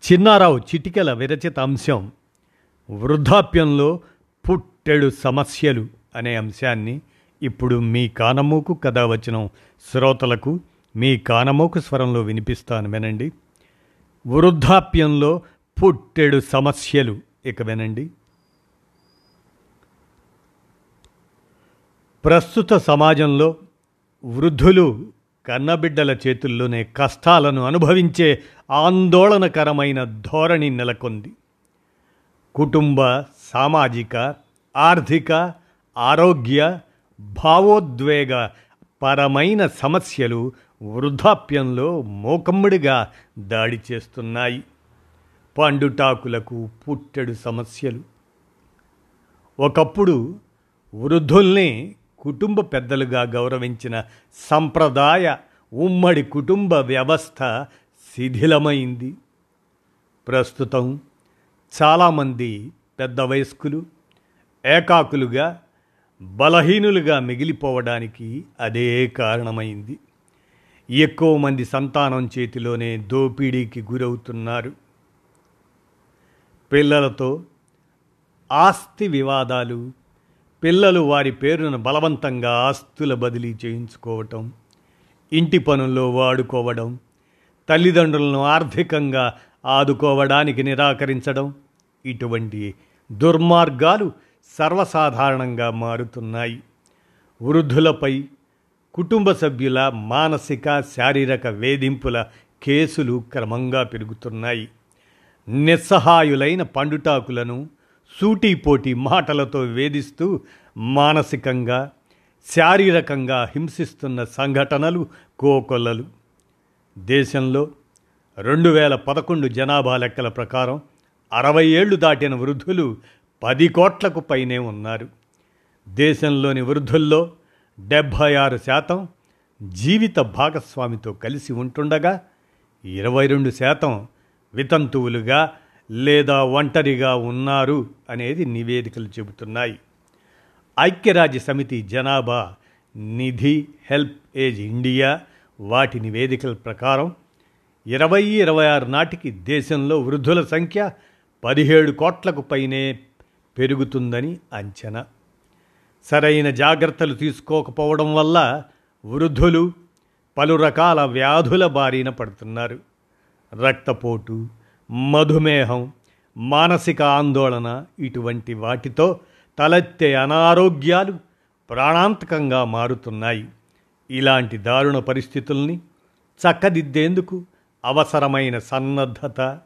చిన్నారావు చిటికెల విరచిత అంశం వృద్ధాప్యంలో పుట్టెడు సమస్యలు అనే అంశాన్ని ఇప్పుడు మీ కానమోకు కథ వచ్చిన శ్రోతలకు మీ కానమోకు స్వరంలో వినిపిస్తాను వినండి. వృద్ధాప్యంలో పుట్టెడు సమస్యలు ఇక వినండి. ప్రస్తుత సమాజంలో వృద్ధులు కన్నబిడ్డల చేతుల్లోనే కష్టాలను అనుభవించే ఆందోళనకరమైన ధోరణి నెలకొంది. కుటుంబ సామాజిక ఆర్థిక ఆరోగ్య భావోద్వేగ పరమైన సమస్యలు వృద్ధాప్యంలో మోకమ్ముడిగా దాడి చేస్తున్నాయి. పండుటాకులకు పుట్టెడు సమస్యలు. ఒకప్పుడు వృద్ధుల్ని కుటుంబ పెద్దలుగా గౌరవించిన సంప్రదాయ ఉమ్మడి కుటుంబ వ్యవస్థ శిథిలమైంది. ప్రస్తుతం చాలామంది పెద్ద వయస్కులు ఏకాకులుగా బలహీనులుగా మిగిలిపోవడానికి అదే కారణమైంది. ఎక్కువ మంది సంతానం చేతిలోనే దోపిడీకి గురవుతున్నారు. పిల్లలతో ఆస్తి వివాదాలు పిల్లలు వారి పేరును బలవంతంగా ఆస్తుల బదిలీ చేయించుకోవటం ఇంటి పనుల్లో వాడుకోవడం తల్లిదండ్రులను ఆర్థికంగా ఆదుకోవడానికి నిరాకరించడం ఇటువంటి దుర్మార్గాలు సర్వసాధారణంగా మారుతున్నాయి. వృద్ధులపై కుటుంబ సభ్యుల మానసిక శారీరక వేధింపుల కేసులు క్రమంగా పెరుగుతున్నాయి. నిస్సహాయులైన పండుటాకులను సూటీపోటీ మాటలతో వేధిస్తూ మానసికంగా శారీరకంగా హింసిస్తున్న సంఘటనలు కోకొల్లలు. దేశంలో రెండు వేల పదకొండు జనాభా లెక్కల ప్రకారం అరవై ఏళ్ళు దాటిన వృద్ధులు పది కోట్లకు పైనే ఉన్నారు. దేశంలోని వృద్ధుల్లో డెబ్భై ఆరు శాతం జీవిత భాగస్వామితో కలిసి ఉంటుండగా ఇరవై రెండు శాతం వితంతువులుగా లేదా ఒంటరిగా ఉన్నారు అనేది నివేదికలు చెబుతున్నాయి. ఐక్యరాజ్య సమితి జనాభా నిధి హెల్ప్ ఏజ్ ఇండియా వాటి నివేదికల ప్రకారం ఇరవై ఇరవై ఆరు నాటికి దేశంలో వృద్ధుల సంఖ్య పదిహేడు కోట్లకు పైనే పెరుగుతుందని అంచనా. సరైన జాగ్రత్తలు తీసుకోకపోవడం వల్ల వృద్ధులు పలు రకాల వ్యాధుల బారిన పడుతున్నారు. రక్తపోటు మధుమేహం మానసిక ఆందోళన ఇటువంటి వాటితో తలెత్తే అనారోగ్యాలు ప్రాణాంతకంగా మారుతున్నాయి. ఇలాంటి దారుణ పరిస్థితుల్ని చక్కదిద్దేందుకు అవసరమైన సన్నద్ధత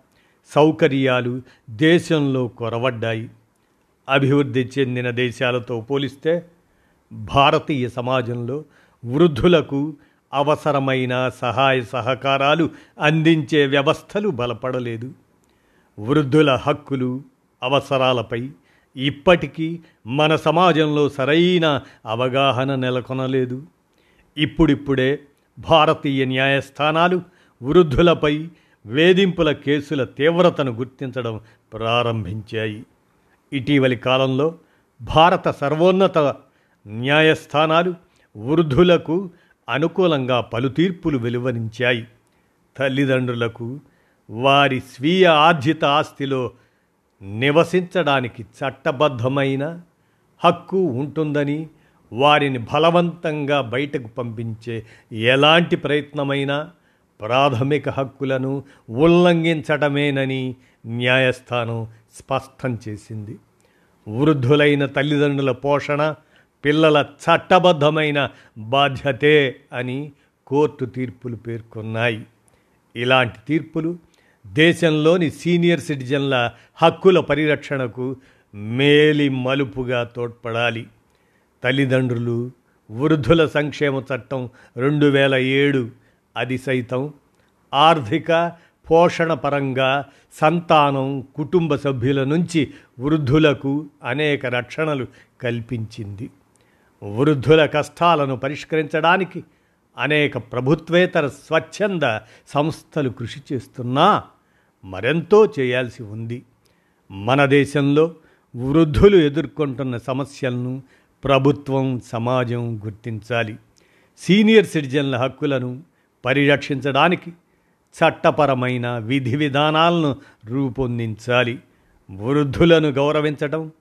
సౌకర్యాలు దేశంలో కొరవడ్డాయి. అభివృద్ధి చెందిన దేశాలతో పోలిస్తే భారతీయ సమాజంలో వృద్ధులకు అవసరమైన సహాయ సహకారాలు అందించే వ్యవస్థలు బలపడలేదు. వృద్ధుల హక్కులు అవసరాలపై ఇప్పటికీ మన సమాజంలో సరైన అవగాహన నెలకొనలేదు. ఇప్పుడిప్పుడే భారతీయ న్యాయస్థానాలు వృద్ధులపై వేధింపుల కేసుల తీవ్రతను గుర్తించడం ప్రారంభించాయి. ఇటీవలి కాలంలో భారత సర్వోన్నత న్యాయస్థానాలు వృద్ధులకు అనుకూలంగా పలు తీర్పులు వెలువరించాయి. తల్లిదండ్రులకు వారి స్వీయ ఆర్జిత ఆస్తిలో నివసించడానికి చట్టబద్ధమైన హక్కు ఉంటుందని వారిని బలవంతంగా బయటకు పంపించే ఎలాంటి ప్రయత్నమైనా ప్రాథమిక హక్కులను ఉల్లంఘించటమేనని న్యాయస్థానం స్పష్టం చేసింది. వృద్ధులైన తల్లిదండ్రుల పోషణ పిల్లల చట్టబద్ధమైన బాధ్యతే అని కోర్టు తీర్పులు పేర్కొన్నాయి. ఇలాంటి తీర్పులు దేశంలోని సీనియర్ సిటిజన్ల హక్కుల పరిరక్షణకు మేలి మలుపుగా తోడ్పడాలి. తల్లిదండ్రులు వృద్ధుల సంక్షేమ చట్టం రెండు వేల ఏడు అది సైతం ఆర్థిక పోషణ పరంగా సంతానం కుటుంబ సభ్యుల నుంచి వృద్ధులకు అనేక రక్షణలు కల్పించింది. వృద్ధుల కష్టాలను పరిష్కరించడానికి అనేక ప్రభుత్వేతర స్వచ్ఛంద సంస్థలు కృషి చేస్తున్నా మరెంతో చేయాల్సి ఉంది. మన దేశంలో వృద్ధులు ఎదుర్కొంటున్న సమస్యలను ప్రభుత్వం సమాజం గుర్తించాలి. సీనియర్ సిటిజన్ల హక్కులను పరిరక్షించడానికి చట్టపరమైన విధి విధానాలను రూపొందించాలి. వృద్ధులను గౌరవించటం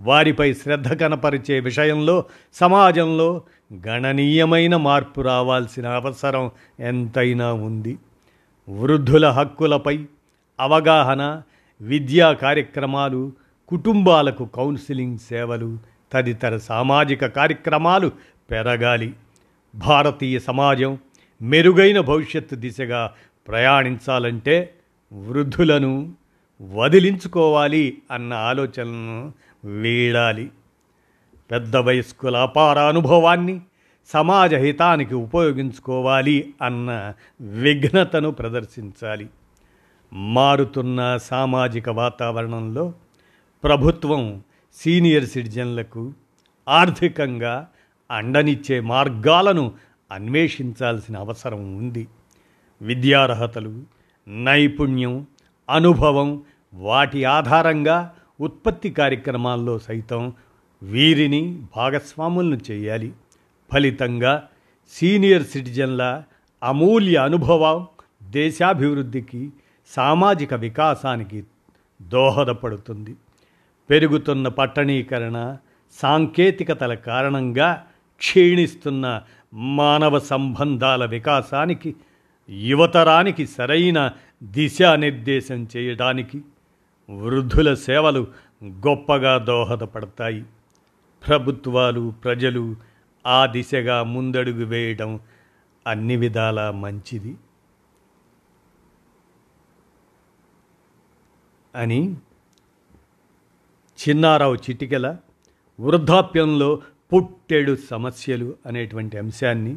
వారిపై శ్రద్ధ కనపరిచే విషయంలో సమాజంలో గణనీయమైన మార్పు రావాల్సిన అవసరం ఎంతైనా ఉంది. వృద్ధుల హక్కులపై అవగాహన విద్యా కార్యక్రమాలు కుటుంబాలకు కౌన్సిలింగ్ సేవలు తదితర సామాజిక కార్యక్రమాలు పెరగాలి. భారతీయ సమాజం మెరుగైన భవిష్యత్తు దిశగా ప్రయాణించాలంటే వృద్ధులను వదిలించుకోవాలి అన్న ఆలోచనను వీడాలి పెద్ద వయస్కుల అపార అనుభవాన్ని సమాజ హితానికి ఉపయోగించుకోవాలి అన్న విఘ్నతను ప్రదర్శించాలి. మారుతున్న సామాజిక వాతావరణంలో ప్రభుత్వం సీనియర్ సిటిజన్లకు ఆర్థికంగా అండనిచ్చే మార్గాలను అన్వేషించాల్సిన అవసరం ఉంది. విద్యార్హతలు నైపుణ్యం అనుభవం వాటి ఆధారంగా ఉత్పత్తి కార్యక్రమాల్లో సైతం వీరిని భాగస్వాములను చేయాలి. ఫలితంగా సీనియర్ సిటిజన్ల అమూల్య అనుభవం దేశాభివృద్ధికి సామాజిక వికాసానికి దోహదపడుతుంది. పెరుగుతున్న పట్టణీకరణ సాంకేతికతల కారణంగా క్షీణిస్తున్న మానవ సంబంధాల వికాసానికి యువతరానికి సరైన దిశానిర్దేశం చేయడానికి వృద్ధుల సేవలు గొప్పగా దోహదపడతాయి. ప్రభుత్వాలు ప్రజలు ఆ దిశగా ముందడుగు వేయడం అన్ని విధాలా మంచిది అని చిన్నారావు చిటికెల వృద్ధాప్యంలో పుట్టెడు సమస్యలు అనేటువంటి అంశాన్ని